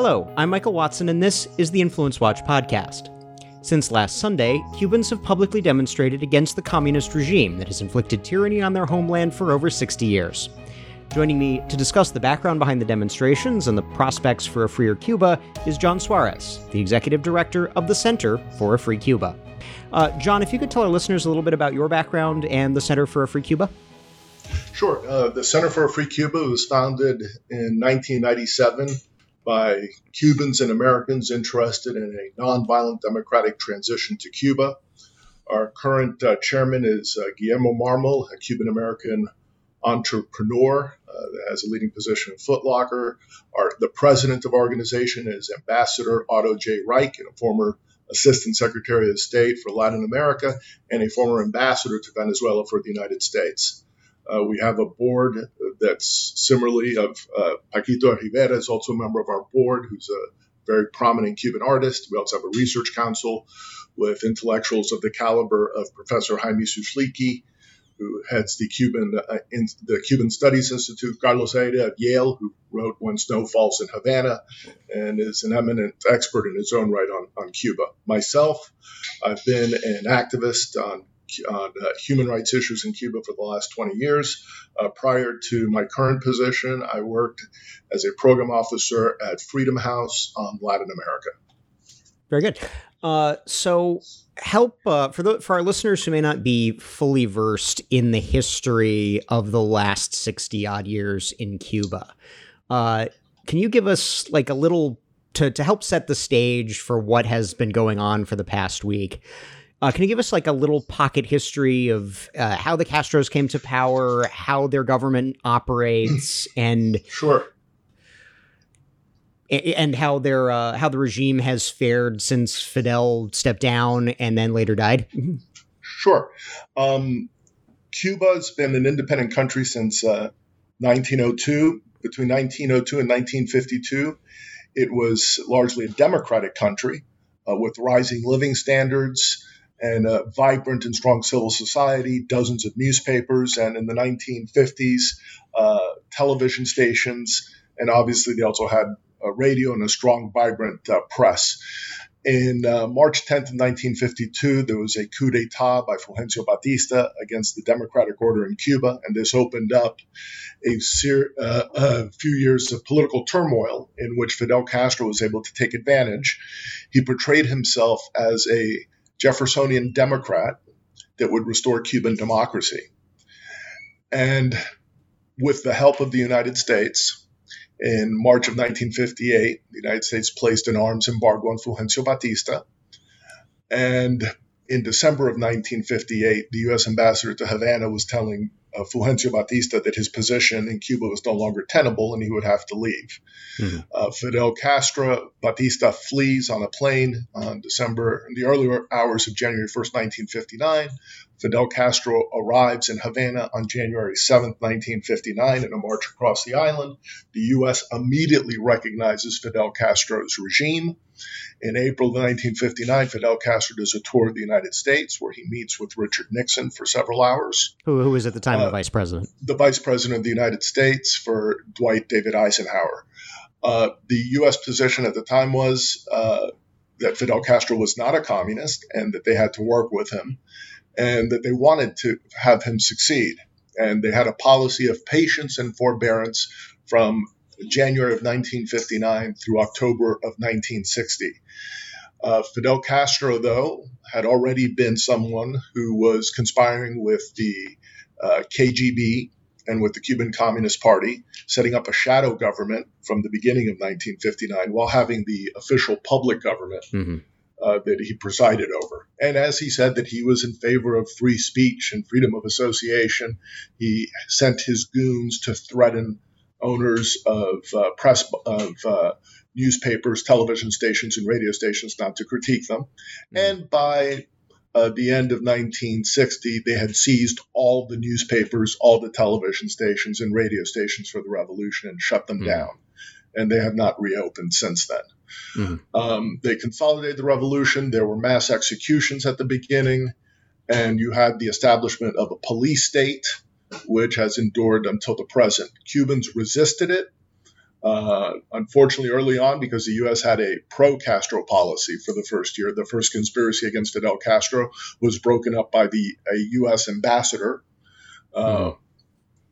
Hello, I'm Michael Watson, and this is the Influence Watch podcast. Since last Sunday, Cubans have publicly demonstrated against the communist regime that has inflicted tyranny on their homeland for over 60 years. Joining me to discuss the background behind the demonstrations and the prospects for a freer Cuba is John Suarez, the executive director of the Center for a Free Cuba. Uh, John, if you could tell our listeners a little bit about your background and the Center for a Free Cuba. Sure. Uh, the Center for a Free Cuba was founded in 1997 by Cubans and Americans interested in a nonviolent democratic transition to Cuba. Our current uh, chairman is uh, Guillermo Marmol, a Cuban American entrepreneur uh, that has a leading position in Foot Locker. Our, the president of our organization is Ambassador Otto J. Reich, a former Assistant Secretary of State for Latin America and a former ambassador to Venezuela for the United States. Uh, we have a board that's similarly of uh, Paquito D'Rivera is also a member of our board, who's a very prominent Cuban artist. We also have a research council with intellectuals of the caliber of Professor Jaime Suchlicki, who heads the Cuban uh, in, the Cuban Studies Institute, Carlos Eire at Yale, who wrote When Snow Falls in Havana, and is an eminent expert in his own right on, on Cuba. Myself, I've been an activist on on uh, human rights issues in Cuba for the last 20 years. Uh, prior to my current position, I worked as a program officer at Freedom House on Latin America. Very good. Uh, so, help uh, for the for our listeners who may not be fully versed in the history of the last 60 odd years in Cuba. Uh, can you give us like a little to to help set the stage for what has been going on for the past week? Uh, can you give us like a little pocket history of uh, how the Castros came to power, how their government operates, and sure, and how their uh, how the regime has fared since Fidel stepped down and then later died? Sure. Um, Cuba's been an independent country since 1902. Uh, Between 1902 and 1952, it was largely a democratic country uh, with rising living standards and a vibrant and strong civil society, dozens of newspapers, and in the 1950s, uh, television stations, and obviously they also had a radio and a strong, vibrant uh, press. In uh, March 10th, 1952, there was a coup d'etat by Fulgencio Batista against the democratic order in Cuba, and this opened up a, ser- uh, a, few years of political turmoil in which Fidel Castro was able to take advantage. He portrayed himself as a Jeffersonian Democrat that would restore Cuban democracy. And with the help of the United States, in March of 1958, the United States placed an arms embargo on Fulgencio Batista. And in December of 1958, the U.S. ambassador to Havana was telling uh, Fulgencio Batista that his position in Cuba was no longer tenable and he would have to leave. Mm-hmm. Uh, Fidel Castro Batista flees on a plane on December, in the earlier hours of January 1st, 1959. Fidel Castro arrives in Havana on January 7, 1959, in a march across the island. The U.S. immediately recognizes Fidel Castro's regime. In April of 1959, Fidel Castro does a tour of the United States where he meets with Richard Nixon for several hours. Who, who was at the time uh, the vice president? The vice president of the United States for Dwight David Eisenhower. Uh, the U.S. position at the time was uh, that Fidel Castro was not a communist and that they had to work with him and that they wanted to have him succeed. And they had a policy of patience and forbearance from January of 1959 through October of 1960. Uh, Fidel Castro, though, had already been someone who was conspiring with the uh, KGB and with the Cuban Communist Party, setting up a shadow government from the beginning of 1959 while having the official public government mm-hmm. Uh, that he presided over. And as he said that he was in favor of free speech and freedom of association, he sent his goons to threaten owners of uh, press of uh, newspapers, television stations, and radio stations not to critique them. Mm-hmm. And by uh, the end of 1960, they had seized all the newspapers, all the television stations, and radio stations for the revolution and shut them mm-hmm. down. And they have not reopened since then. Mm-hmm. Um, they consolidated the revolution. There were mass executions at the beginning, and you had the establishment of a police state, which has endured until the present. Cubans resisted it, Uh, unfortunately, early on, because the U.S. had a pro-Castro policy for the first year, the first conspiracy against Fidel Castro was broken up by the a U.S. ambassador. Uh, mm-hmm.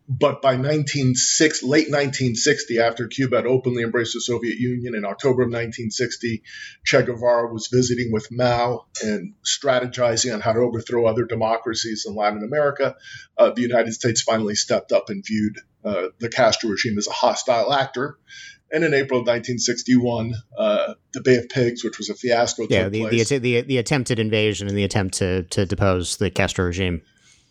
But by 1960, late 1960, after Cuba had openly embraced the Soviet Union in October of 1960, Che Guevara was visiting with Mao and strategizing on how to overthrow other democracies in Latin America. Uh, the United States finally stepped up and viewed uh, the Castro regime as a hostile actor. And in April of 1961, uh, the Bay of Pigs, which was a fiasco, yeah, the, the, the, the attempted invasion and the attempt to to depose the Castro regime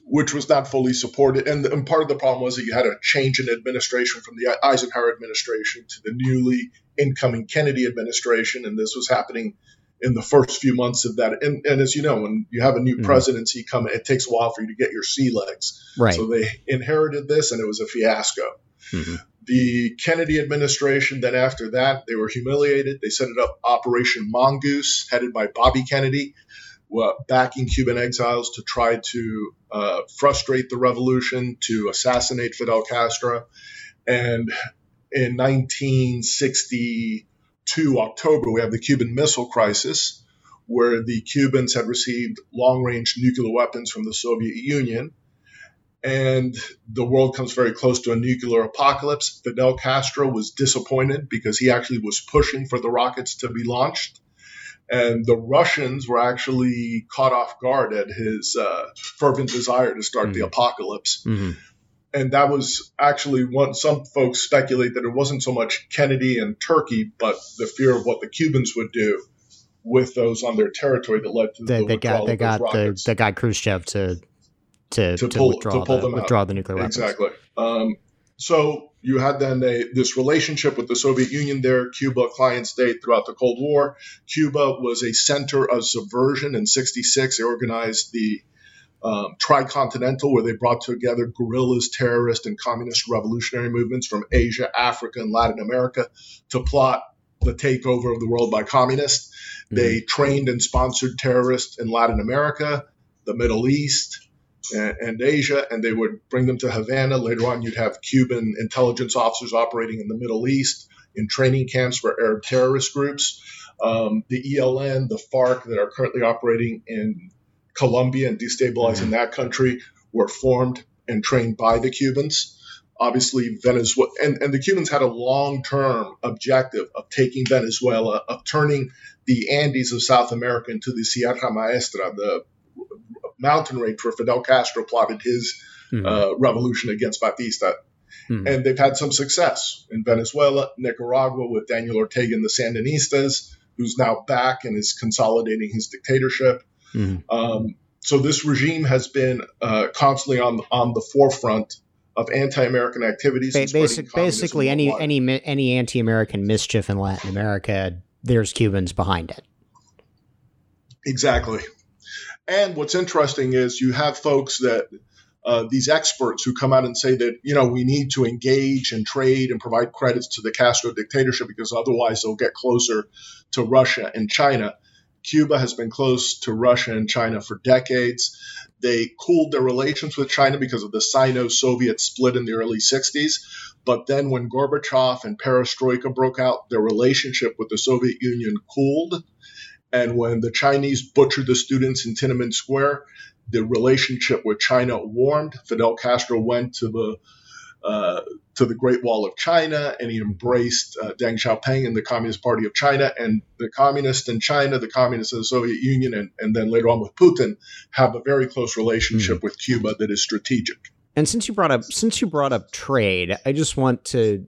which was not fully supported. And, and, part of the problem was that you had a change in administration from the Eisenhower administration to the newly incoming Kennedy administration, and this was happening in the first few months of that. And, and as you know, when you have a new mm-hmm. presidency come, it takes a while for you to get your sea legs. Right. So they inherited this, and it was a fiasco. Mm-hmm. The Kennedy administration, then after that, they were humiliated. They set it up Operation Mongoose, headed by Bobby Kennedy backing Cuban exiles to try to uh, frustrate the revolution, to assassinate Fidel Castro. And in 1962, October, we have the Cuban Missile Crisis, where the Cubans had received long range nuclear weapons from the Soviet Union. And the world comes very close to a nuclear apocalypse. Fidel Castro was disappointed because he actually was pushing for the rockets to be launched and the Russians were actually caught off guard at his uh, fervent desire to start mm-hmm. the apocalypse. Mm-hmm. And that was actually what some folks speculate that it wasn't so much Kennedy and Turkey, but the fear of what the Cubans would do with those on their territory that led to the they, they got they got the they got Khrushchev to to, to, to pull, withdraw, to pull the, withdraw the nuclear weapons. Exactly. Um, so you had then a, this relationship with the Soviet Union there, Cuba, client state throughout the Cold War. Cuba was a center of subversion. In 66, they organized the um, Tricontinental, where they brought together guerrillas, terrorist, and communist revolutionary movements from Asia, Africa, and Latin America to plot the takeover of the world by communists. Mm-hmm. They trained and sponsored terrorists in Latin America, the Middle East, and, Asia, and they would bring them to Havana. Later on, you'd have Cuban intelligence officers operating in the Middle East in training camps for Arab terrorist groups. Um, the ELN, the FARC, that are currently operating in Colombia and destabilizing that country, were formed and trained by the Cubans. Obviously, Venezuela, and, and the Cubans had a long term objective of taking Venezuela, of turning the Andes of South America into the Sierra Maestra, the mountain range where Fidel Castro plotted his mm-hmm. uh, revolution against Batista. Mm-hmm. And they've had some success in Venezuela, Nicaragua with Daniel Ortega and the Sandinistas, who's now back and is consolidating his dictatorship. Mm-hmm. Um, so this regime has been uh, constantly on on the forefront of anti-American activities. Ba- basic, basically, any any any anti-American mischief in Latin America, there's Cubans behind it. Exactly. And what's interesting is you have folks that uh, these experts who come out and say that you know we need to engage and trade and provide credits to the Castro dictatorship because otherwise they'll get closer to Russia and China. Cuba has been close to Russia and China for decades. They cooled their relations with China because of the Sino-Soviet split in the early 60s. But then when Gorbachev and Perestroika broke out, their relationship with the Soviet Union cooled and when the Chinese butchered the students in Tiananmen Square, the relationship with China warmed. Fidel Castro went to the uh, to the Great Wall of China, and he embraced uh, Deng Xiaoping and the Communist Party of China. And the communists in China, the communists in the Soviet Union, and, and then later on with Putin, have a very close relationship mm. with Cuba that is strategic. And since you brought up since you brought up trade, I just want to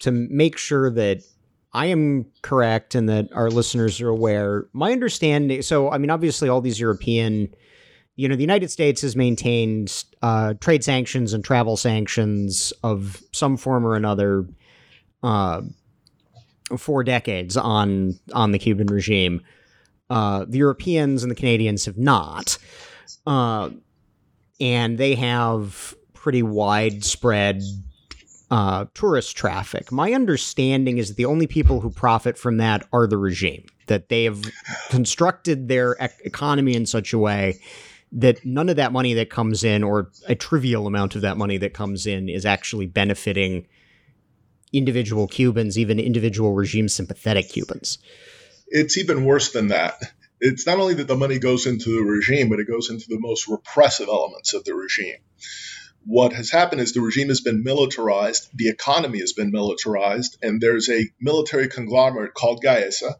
to make sure that I am correct and that our listeners are aware. My understanding, so I mean, obviously, all these European, you know, the United States has maintained uh, trade sanctions and travel sanctions of some form or another uh, for decades on on the Cuban regime. Uh, the Europeans and the Canadians have not, uh, and they have pretty widespread uh, tourist traffic. My understanding is that the only people who profit from that are the regime, that they have constructed their ec- economy in such a way that none of that money that comes in, or a trivial amount of that money that comes in, is actually benefiting individual Cubans, even individual regime sympathetic Cubans. It's even worse than that. It's not only that the money goes into the regime, but it goes into the most repressive elements of the regime. What has happened is the regime has been militarized, the economy has been militarized, and there's a military conglomerate called Gaesa.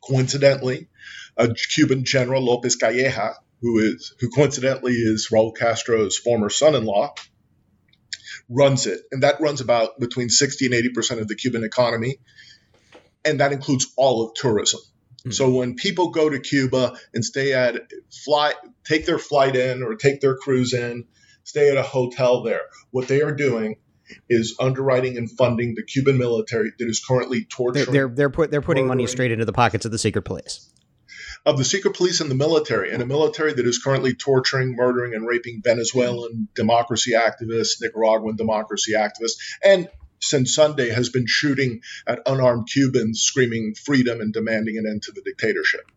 Coincidentally, a Cuban general, Lopez Calleja, who is who coincidentally is Raul Castro's former son-in-law, runs it, and that runs about between 60 and 80 percent of the Cuban economy, and that includes all of tourism. Mm-hmm. So when people go to Cuba and stay at fly, take their flight in or take their cruise in, stay at a hotel there, what they are doing is underwriting and funding the Cuban military that is currently torturing. They're they're, they're, put, they're putting money straight into the pockets of the secret police of the secret police and the military, and a military that is currently torturing, murdering, and raping Venezuelan democracy activists, Nicaraguan democracy activists, and since Sunday has been shooting at unarmed Cubans, screaming freedom and demanding an end to the dictatorship.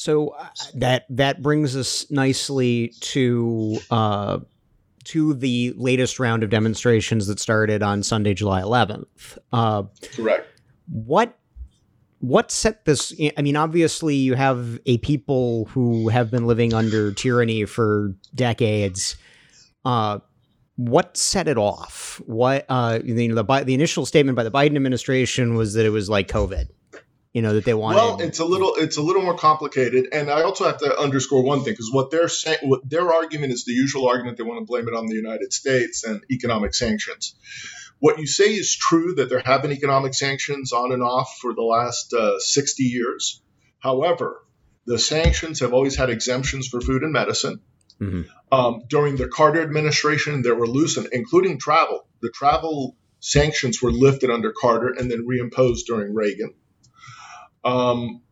So uh, that that brings us nicely to uh, to the latest round of demonstrations that started on Sunday, July 11th. Uh, Correct. What what set this i mean obviously you have a people who have been living under tyranny for decades uh, what set it off what uh, you know the, the initial statement by the biden administration was that it was like covid you know that they want well it's a little it's a little more complicated and i also have to underscore one thing because what they're saying what their argument is the usual argument they want to blame it on the united states and economic sanctions what you say is true that there have been economic sanctions on and off for the last uh, 60 years. However, the sanctions have always had exemptions for food and medicine. Mm-hmm. Um, during the Carter administration, there were loosened, including travel. The travel sanctions were lifted under Carter and then reimposed during Reagan. Um,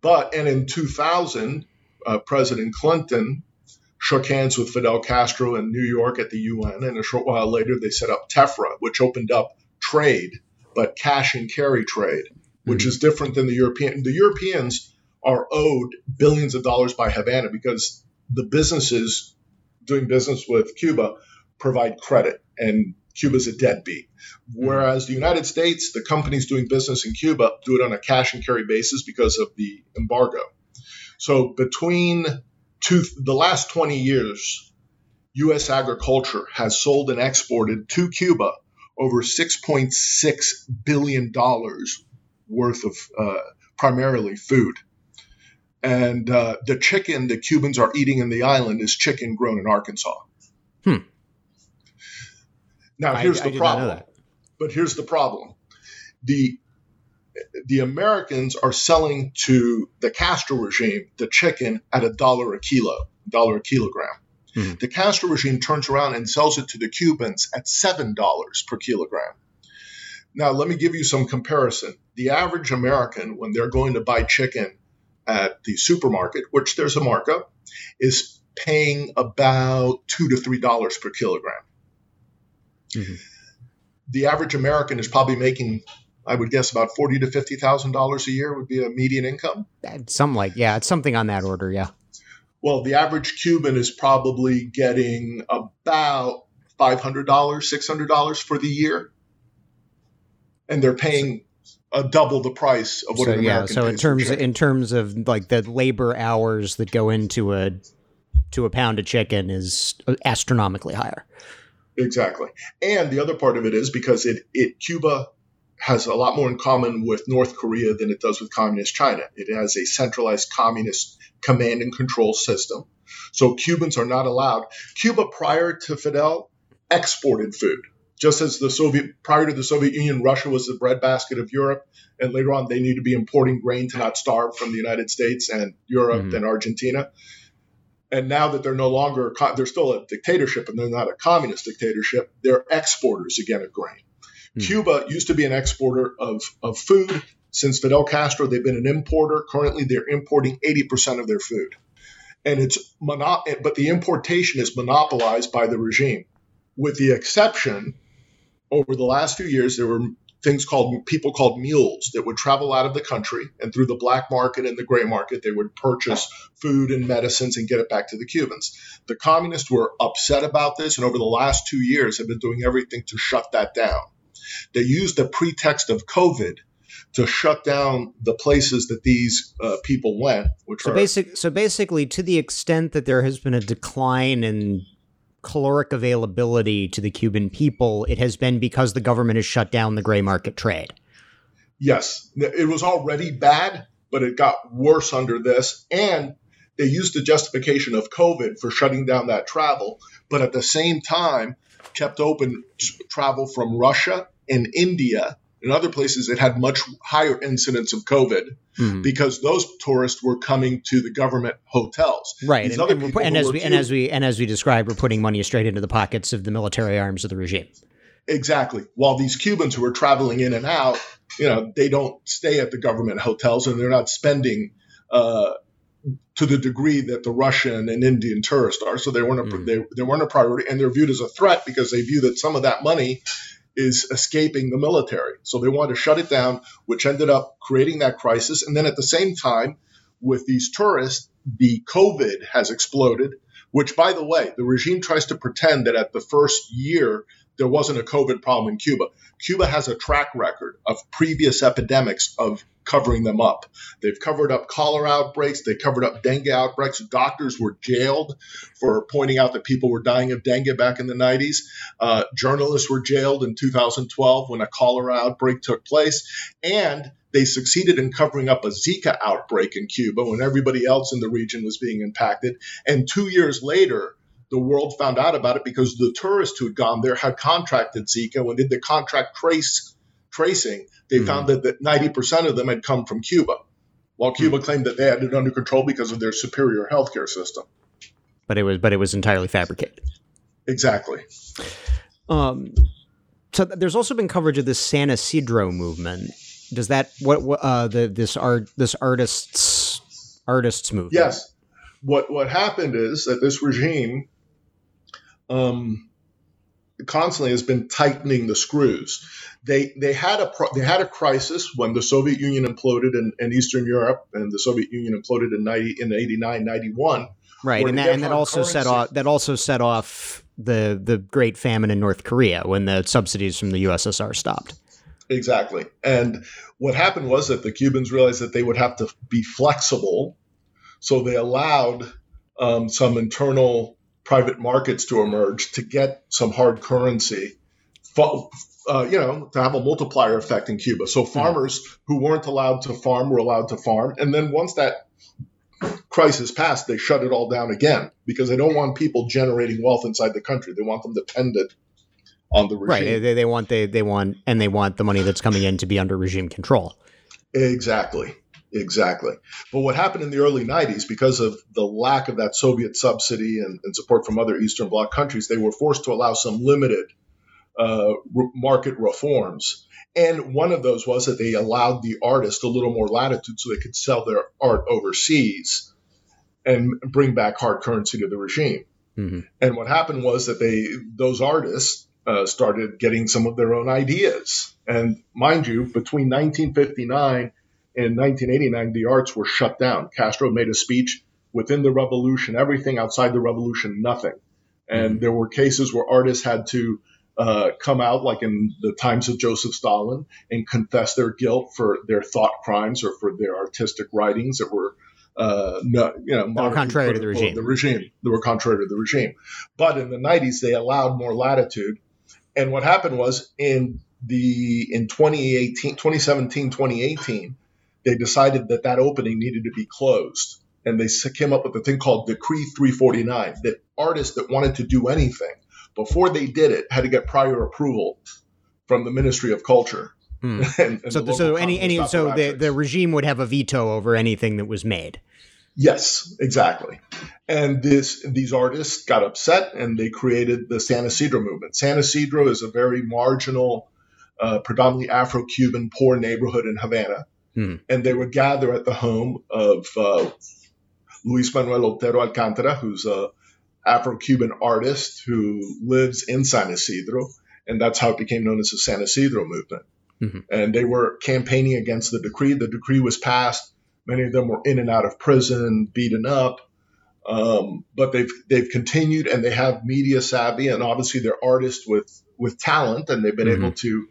but, and in 2000, uh, President Clinton shook hands with Fidel Castro in New York at the UN, and a short while later they set up TEFRA, which opened up trade, but cash and carry trade, which mm-hmm. is different than the European. The Europeans are owed billions of dollars by Havana because the businesses doing business with Cuba provide credit, and Cuba's a deadbeat. Mm-hmm. Whereas the United States, the companies doing business in Cuba do it on a cash and carry basis because of the embargo. So between to the last 20 years, U.S. agriculture has sold and exported to Cuba over $6.6 billion worth of uh, primarily food. And uh, the chicken that Cubans are eating in the island is chicken grown in Arkansas. Hmm. Now, here's I, the I problem. But here's the problem. The the Americans are selling to the Castro regime the chicken at a dollar a kilo, dollar a kilogram. Mm-hmm. The Castro regime turns around and sells it to the Cubans at $7 per kilogram. Now, let me give you some comparison. The average American, when they're going to buy chicken at the supermarket, which there's a markup, is paying about two to three dollars per kilogram. Mm-hmm. The average American is probably making I would guess about forty to fifty thousand dollars a year would be a median income. Some like yeah, it's something on that order. Yeah. Well, the average Cuban is probably getting about five hundred dollars, six hundred dollars for the year, and they're paying a double the price of what so, an American yeah. So in terms in terms of like the labor hours that go into a to a pound of chicken is astronomically higher. Exactly, and the other part of it is because it it Cuba has a lot more in common with North Korea than it does with communist China. It has a centralized communist command and control system. So Cubans are not allowed. Cuba, prior to Fidel, exported food. Just as the Soviet, prior to the Soviet Union, Russia was the breadbasket of Europe, and later on they need to be importing grain to not starve from the United States and Europe mm-hmm. and Argentina. And now that they're no longer, they're still a dictatorship and they're not a communist dictatorship, they're exporters again of grain. Hmm. Cuba used to be an exporter of, of food. Since Fidel Castro, they've been an importer. Currently, they're importing 80% of their food. And it's mono- but the importation is monopolized by the regime. With the exception, over the last few years, there were things called people called mules that would travel out of the country and through the black market and the gray market they would purchase food and medicines and get it back to the Cubans. The communists were upset about this and over the last 2 years have been doing everything to shut that down. They used the pretext of COVID to shut down the places that these uh, people went. Which so are, basic, so basically, to the extent that there has been a decline in caloric availability to the Cuban people, it has been because the government has shut down the gray market trade. Yes, it was already bad, but it got worse under this. And they used the justification of COVID for shutting down that travel, but at the same time kept open travel from Russia and India and other places it had much higher incidence of COVID mm-hmm. because those tourists were coming to the government hotels. Right, and, and, and as we and as we and as we described, we're putting money straight into the pockets of the military arms of the regime. Exactly. While these Cubans who are traveling in and out, you know, they don't stay at the government hotels and they're not spending uh, to the degree that the Russian and Indian tourists are. So they weren't a, mm. they, they weren't a priority, and they're viewed as a threat because they view that some of that money is escaping the military. So they wanted to shut it down, which ended up creating that crisis. And then at the same time, with these tourists, the COVID has exploded. Which, by the way, the regime tries to pretend that at the first year there wasn't a COVID problem in Cuba. Cuba has a track record of previous epidemics of covering them up. They've covered up cholera outbreaks, they covered up dengue outbreaks. Doctors were jailed for pointing out that people were dying of dengue back in the 90s. Uh, journalists were jailed in 2012 when a cholera outbreak took place. And they succeeded in covering up a Zika outbreak in Cuba when everybody else in the region was being impacted. And two years later, the world found out about it because the tourists who had gone there had contracted Zika. When they did the contract trace tracing, they mm-hmm. found that, that 90% of them had come from Cuba, while Cuba mm-hmm. claimed that they had it under control because of their superior healthcare system. But it was but it was entirely fabricated. Exactly. Um, so there's also been coverage of the San Isidro movement. Does that what, what uh, the this art this artists artists movement? Yes. What what happened is that this regime um, constantly has been tightening the screws. They they had a they had a crisis when the Soviet Union imploded in, in Eastern Europe and the Soviet Union imploded in 90 in 89 91 right and that and that also currency. set off that also set off the the great famine in North Korea when the subsidies from the USSR stopped exactly and what happened was that the Cubans realized that they would have to be flexible so they allowed um, some internal private markets to emerge to get some hard currency, uh, you know, to have a multiplier effect in Cuba. So hmm. farmers mm-hmm. who weren't allowed to farm were allowed to farm, and then once that crisis passed, they shut it all down again because they don't want people generating wealth inside the country. They want them dependent on the regime. Right. They, they want they they want and they want the money that's coming in to be under regime control. Exactly. Exactly. But what happened in the early 90s, because of the lack of that Soviet subsidy and, and support from other Eastern Bloc countries, they were forced to allow some limited uh, re- market reforms. And one of those was that they allowed the artist a little more latitude so they could sell their art overseas and bring back hard currency to the regime. Mm-hmm. And what happened was that they those artists uh, started getting some of their own ideas. And mind you, between 1959 in 1989, the arts were shut down. Castro made a speech within the revolution, everything outside the revolution, nothing. And mm-hmm. there were cases where artists had to uh, come out, like in the times of Joseph Stalin, and confess their guilt for their thought crimes or for their artistic writings that were, uh, no, you know, were contrary to the regime. The regime. They were contrary to the regime. But in the 90s, they allowed more latitude. And what happened was in the in 2018, 2017, 2018 they decided that that opening needed to be closed. And they came up with a thing called Decree 349 that artists that wanted to do anything before they did it had to get prior approval from the Ministry of Culture. Hmm. and, and so, the, so any any so the, the regime would have a veto over anything that was made. Yes, exactly. And this these artists got upset and they created the San Isidro movement. San Isidro is a very marginal, uh, predominantly Afro-Cuban poor neighborhood in Havana. Hmm. And they would gather at the home of uh, Luis Manuel Otero Alcantara, who's a Afro-Cuban artist who lives in San Isidro, and that's how it became known as the San Isidro movement. Mm-hmm. And they were campaigning against the decree. The decree was passed. Many of them were in and out of prison, beaten up. Um, but they've they've continued, and they have media savvy, and obviously they're artists with with talent, and they've been mm-hmm. able to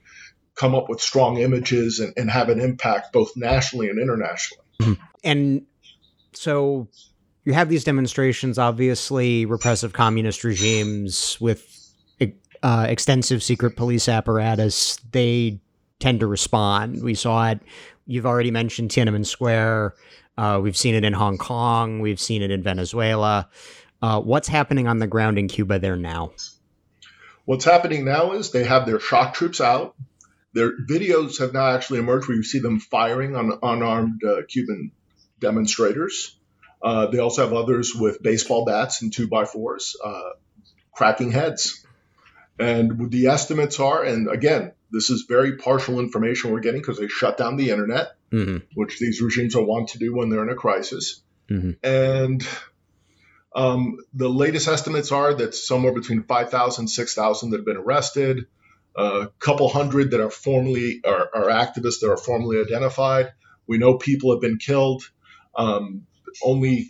come up with strong images and, and have an impact both nationally and internationally. And so you have these demonstrations, obviously, repressive communist regimes with uh, extensive secret police apparatus. They tend to respond. We saw it. You've already mentioned Tiananmen Square. Uh, we've seen it in Hong Kong. We've seen it in Venezuela. Uh, what's happening on the ground in Cuba there now? What's happening now is they have their shock troops out. Their videos have now actually emerged where you see them firing on unarmed uh, Cuban demonstrators. Uh, they also have others with baseball bats and two by fours, uh, cracking heads. And the estimates are, and again, this is very partial information we're getting because they shut down the internet, mm-hmm. which these regimes will want to do when they're in a crisis. Mm-hmm. And um, the latest estimates are that somewhere between 5,000 and 6,000 that have been arrested, a couple hundred that are formally are, are, activists that are formally identified. We know people have been killed. Um, only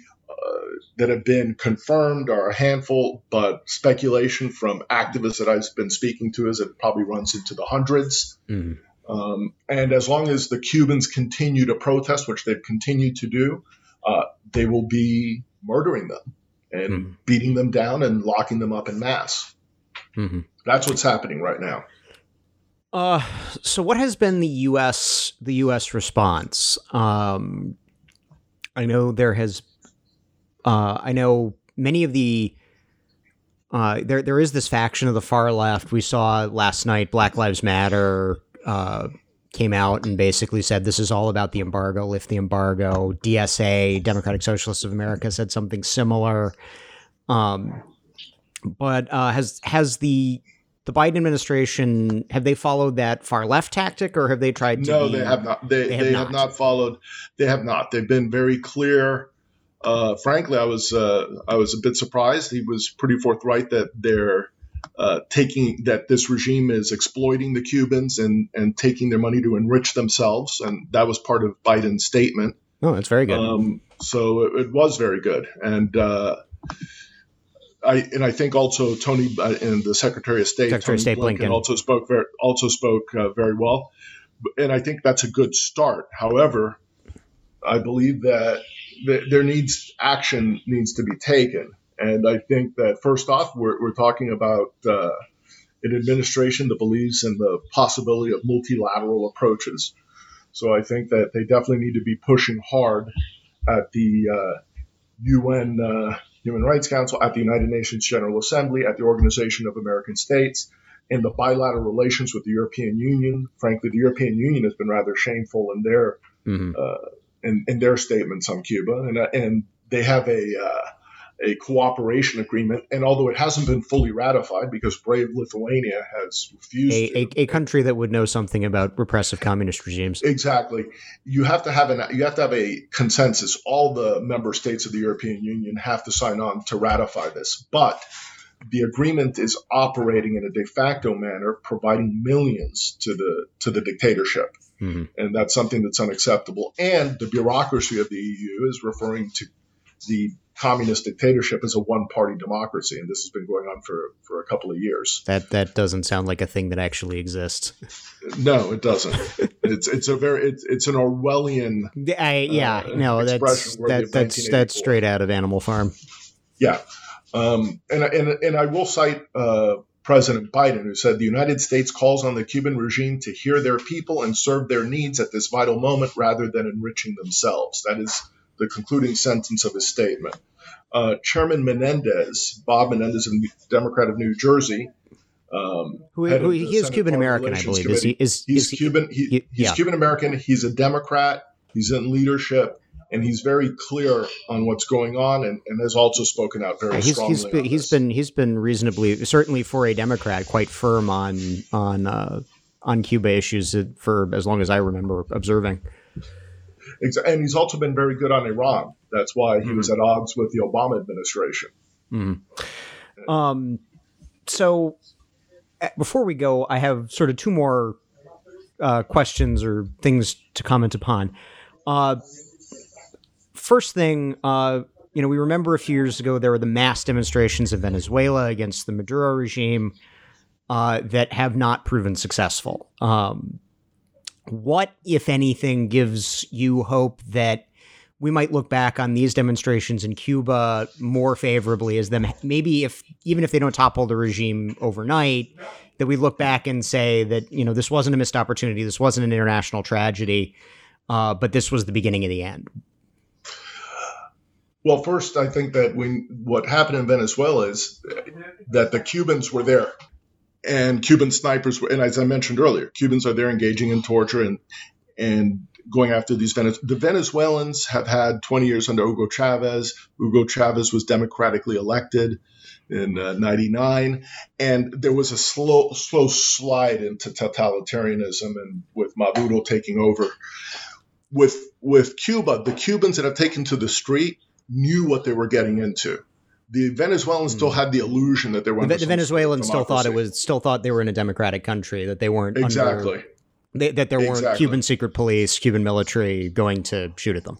that have been confirmed are a handful, but speculation from activists that I've been speaking to is it probably runs into the 100s mm-hmm. um, and as long as the Cubans continue to protest, which they've continued to do, uh, they will be murdering them and mm-hmm. beating them down and locking them up in mass. Mm-hmm. That's what's happening right now. Uh, so what has been the U.S. the U.S. response? Um, I know there has uh, I know many of the uh, there there is this faction of the far left. We saw last night Black Lives Matter uh, came out and basically said this is all about the embargo, lift the embargo. DSA, Democratic Socialists of America, said something similar. Um, but uh, has has the the Biden administration have they followed that far left tactic, or have they tried to? No, be, they have not. They, they, have, they not. have not followed. They have not. They've been very clear uh, frankly, I was uh, I was a bit surprised. He was pretty forthright that they're uh, taking that this regime is exploiting the Cubans and and taking their money to enrich themselves, and that was part of Biden's statement. Oh, that's very good. Um, so it, it, was very good, and uh, I and I think also Tony uh, and the Secretary of State, Secretary Tony State Blinken, Blinken, also spoke very also spoke uh, very well, and I think that's a good start. However, I believe that there needs action needs to be taken. And I think that first off, we're, we're talking about uh, an administration that believes in the possibility of multilateral approaches. So I think that they definitely need to be pushing hard at the uh, UN uh, Human Rights Council, at the United Nations General Assembly, at the Organization of American States, in the bilateral relations with the European Union. Frankly, the European Union has been rather shameful in their mm-hmm. uh, in, in their statements on Cuba, and uh, and they have a uh, a cooperation agreement. And although it hasn't been fully ratified because brave Lithuania has refused, a, a, a, country that would know something about repressive communist regimes, exactly, you have to have an you have to have a consensus. All the member states of the European Union have to sign on to ratify this, but the agreement is operating in a de facto manner, providing millions to the to the dictatorship. Mm-hmm. And that's something that's unacceptable. And the bureaucracy of the EU is referring to the communist dictatorship is a one-party democracy, and this has been going on for, for a couple of years. That that doesn't sound like a thing that actually exists. No, it doesn't. it's it's a very it's, it's an Orwellian. I, yeah, uh, no, that's that, that's that's straight out of Animal Farm. Yeah, um, and and and I will cite uh, President Biden, who said the United States calls on the Cuban regime to hear their people and serve their needs at this vital moment rather than enriching themselves. That is the concluding sentence of his statement. Uh, Chairman Menendez, Bob Menendez, a Democrat of New Jersey, um, who, who he is Cuban American, I believe. Is he, is, he's is Cuban. He, he, he's yeah. Cuban American. He's a Democrat. He's in leadership and he's very clear on what's going on and, and has also spoken out very he's, strongly. He's been, he's been he's been reasonably certainly for a Democrat quite firm on on uh, on Cuba issues for as long as I remember observing. And he's also been very good on Iran. That's why he mm-hmm. was at odds with the Obama administration. Mm-hmm. Um, so uh, before we go, I have sort of two more uh, questions or things to comment upon. Uh, first thing, uh, you know, we remember a few years ago there were the mass demonstrations in Venezuela against the Maduro regime. uh, that have not proven successful. Um, what, if anything, gives you hope that we might look back on these demonstrations in Cuba more favorably as them maybe if even if they don't topple the regime overnight, that we look back and say that you know this wasn't a missed opportunity, this wasn't an international tragedy, uh, but this was the beginning of the end. Well, first, I think that when what happened in Venezuela is that the Cubans were there, and Cuban snipers were, and as I mentioned earlier, Cubans are there engaging in torture and and going after these the Venezuelans have had 20 years under Hugo Chavez. Hugo Chavez was democratically elected in uh, 99 and there was a slow slow slide into totalitarianism and with Maduro taking over with with Cuba the Cubans that have taken to the street knew what they were getting into the Venezuelans mm. still had the illusion that they were the, the Venezuelans still thought it was still thought they were in a democratic country that they weren't exactly under, they, that there weren't Cuban secret police, Cuban military going to shoot at them.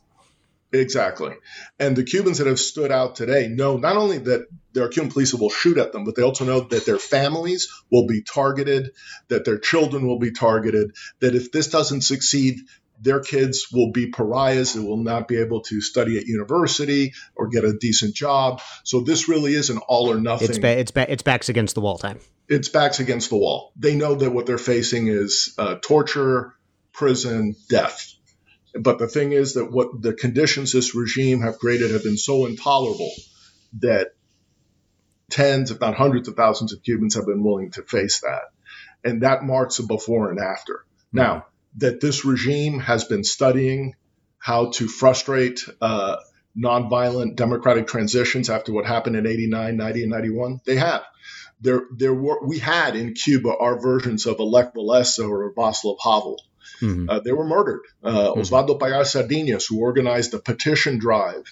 Exactly. And the Cubans that have stood out today know not only that their Cuban police will shoot at them, but they also know that their families will be targeted, that their children will be targeted, that if this doesn't succeed, their kids will be pariahs and will not be able to study at university or get a decent job. So this really is an all or nothing. It's ba- it's ba- it's backs against the wall time it's backs against the wall. They know that what they're facing is uh, torture, prison, death. But the thing is that what the conditions this regime have created have been so intolerable that tens, if not hundreds of thousands of Cubans have been willing to face that. And that marks a before and after. Mm-hmm. Now, that this regime has been studying how to frustrate uh, nonviolent democratic transitions after what happened in 89, 90, and 91, they have there there were we had in Cuba our versions of Lech Walesa or Václav Havel. Mm-hmm. Uh, they were murdered. Uh, mm-hmm. Osvaldo Payá Sardinas, who organized a petition drive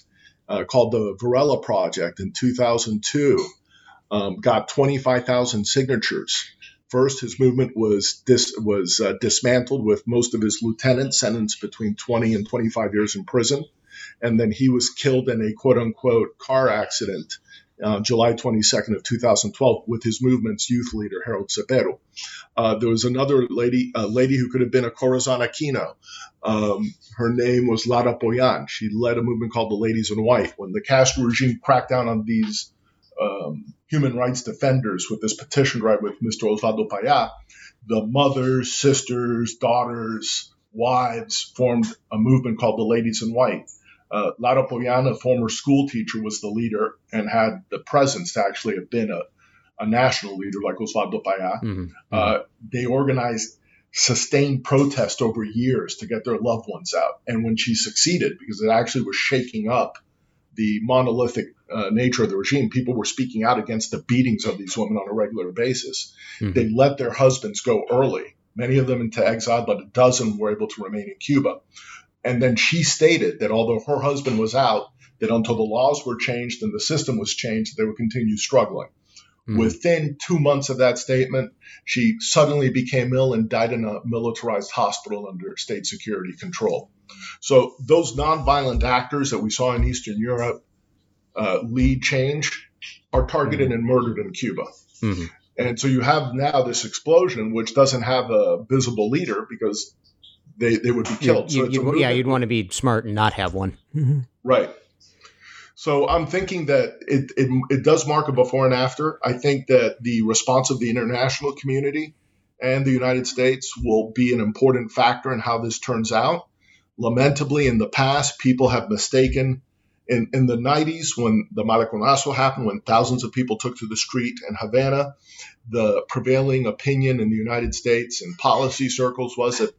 uh, called the Varela Project in 2002, um, got 25,000 signatures. First, his movement was dis- was uh, dismantled with most of his lieutenants sentenced between 20 and 25 years in prison, and then he was killed in a quote unquote car accident uh, July 22nd of 2012 with his movement's youth leader Harold Cepero. Uh, there was another lady, a lady who could have been a Corazon Aquino. Um, her name was Laura Pollán. She led a movement called the Ladies in White. When the Castro regime cracked down on these um, human rights defenders with this petition right, with Mr. Osvaldo Payá, the mothers, sisters, daughters, wives formed a movement called the Ladies in White uh, Laura Pollán, a former school teacher, was the leader and had the presence to actually have been a, a national leader like Osvaldo Payá. Mm-hmm. Uh, they organized sustained protest over years to get their loved ones out. And when she succeeded, because it actually was shaking up the monolithic uh, nature of the regime, people were speaking out against the beatings of these women on a regular basis. Mm-hmm. They let their husbands go early, many of them into exile, but a dozen were able to remain in Cuba. And then she stated that although her husband was out, that until the laws were changed and the system was changed, they would continue struggling. Mm. Within two months of that statement, she suddenly became ill and died in a militarized hospital under state security control. So those nonviolent actors that we saw in Eastern Europe uh, lead change are targeted mm. and murdered in Cuba. Mm-hmm. And so you have now this explosion, which doesn't have a visible leader because they, they would be killed. You, so you'd, yeah, you'd want to be smart and not have one. Mm-hmm. Right. So I'm thinking that it, it, it does mark a before and after. I think that the response of the international community and the United States will be an important factor in how this turns out. Lamentably, in the past, people have mistaken. In, in the 90s, when the Maleconazo happened, when thousands of people took to the street in Havana, the prevailing opinion in the United States and policy circles was that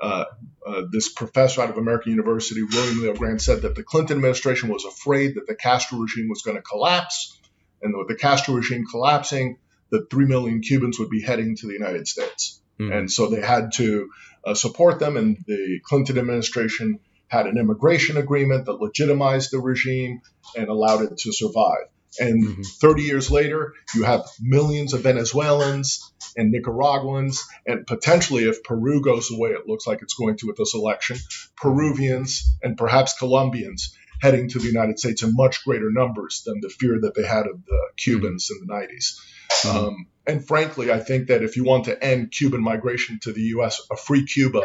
uh, uh, this professor out of American University, William LeoGrande, said that the Clinton administration was afraid that the Castro regime was going to collapse, and with the Castro regime collapsing, the three million Cubans would be heading to the United States, mm. and so they had to uh, support them. And the Clinton administration had an immigration agreement that legitimized the regime and allowed it to survive. And mm-hmm. 30 years later, you have millions of Venezuelans and Nicaraguans, and potentially, if Peru goes the way it looks like it's going to with this election, Peruvians and perhaps Colombians heading to the United States in much greater numbers than the fear that they had of the Cubans in the 90s. Mm-hmm. Um, and frankly, I think that if you want to end Cuban migration to the U.S., a free Cuba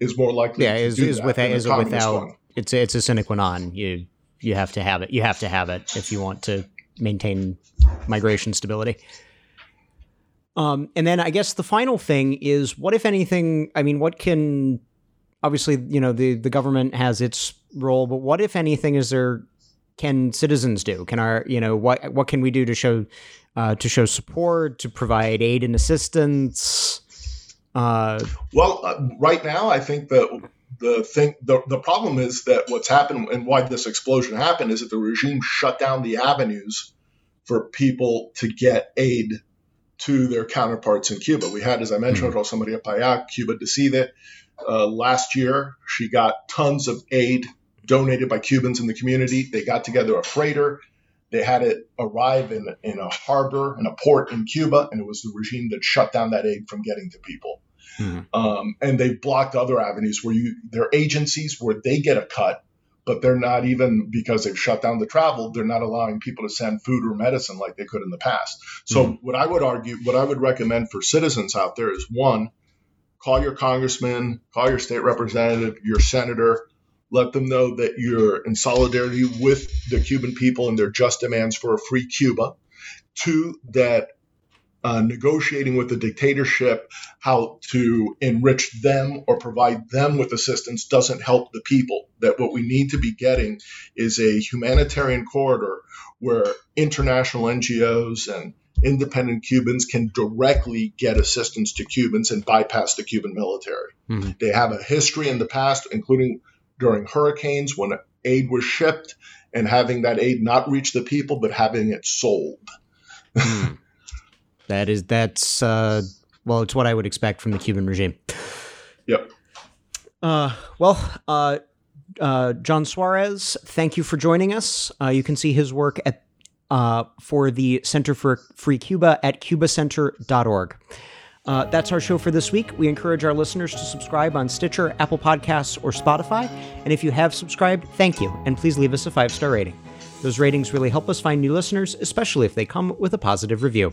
is more likely. Yeah, is, is without is without it's it's a sine qua non. You you have to have it. You have to have it if you want to maintain migration stability. Um, and then I guess the final thing is what, if anything, I mean, what can obviously, you know, the, the government has its role, but what, if anything, is there can citizens do? Can our, you know, what what can we do to show uh, to show support, to provide aid and assistance? Uh, well, uh, right now, I think that the thing the, the problem is that what's happened and why this explosion happened is that the regime shut down the avenues for people to get aid to their counterparts in Cuba. We had, as I mentioned, mm-hmm. Rosa Maria Paya, Cuba Decide. Uh, last year, she got tons of aid donated by Cubans in the community. They got together a freighter. They had it arrive in, in a harbor, in a port in Cuba, and it was the regime that shut down that aid from getting to people. Mm-hmm. Um, and they've blocked other avenues where you, their agencies where they get a cut but they're not even because they've shut down the travel they're not allowing people to send food or medicine like they could in the past so mm-hmm. what i would argue what i would recommend for citizens out there is one call your congressman call your state representative your senator let them know that you're in solidarity with the cuban people and their just demands for a free cuba two that uh, negotiating with the dictatorship how to enrich them or provide them with assistance doesn't help the people. That what we need to be getting is a humanitarian corridor where international NGOs and independent Cubans can directly get assistance to Cubans and bypass the Cuban military. Mm-hmm. They have a history in the past, including during hurricanes when aid was shipped and having that aid not reach the people, but having it sold. Mm. That is that's uh, well, it's what I would expect from the Cuban regime. Yep. Uh, well, uh, uh, John Suarez, thank you for joining us. Uh, you can see his work at uh, for the Center for Free Cuba at cubacenter.org. Uh, that's our show for this week. We encourage our listeners to subscribe on Stitcher, Apple Podcasts, or Spotify. And if you have subscribed, thank you. And please leave us a five star rating. Those ratings really help us find new listeners, especially if they come with a positive review.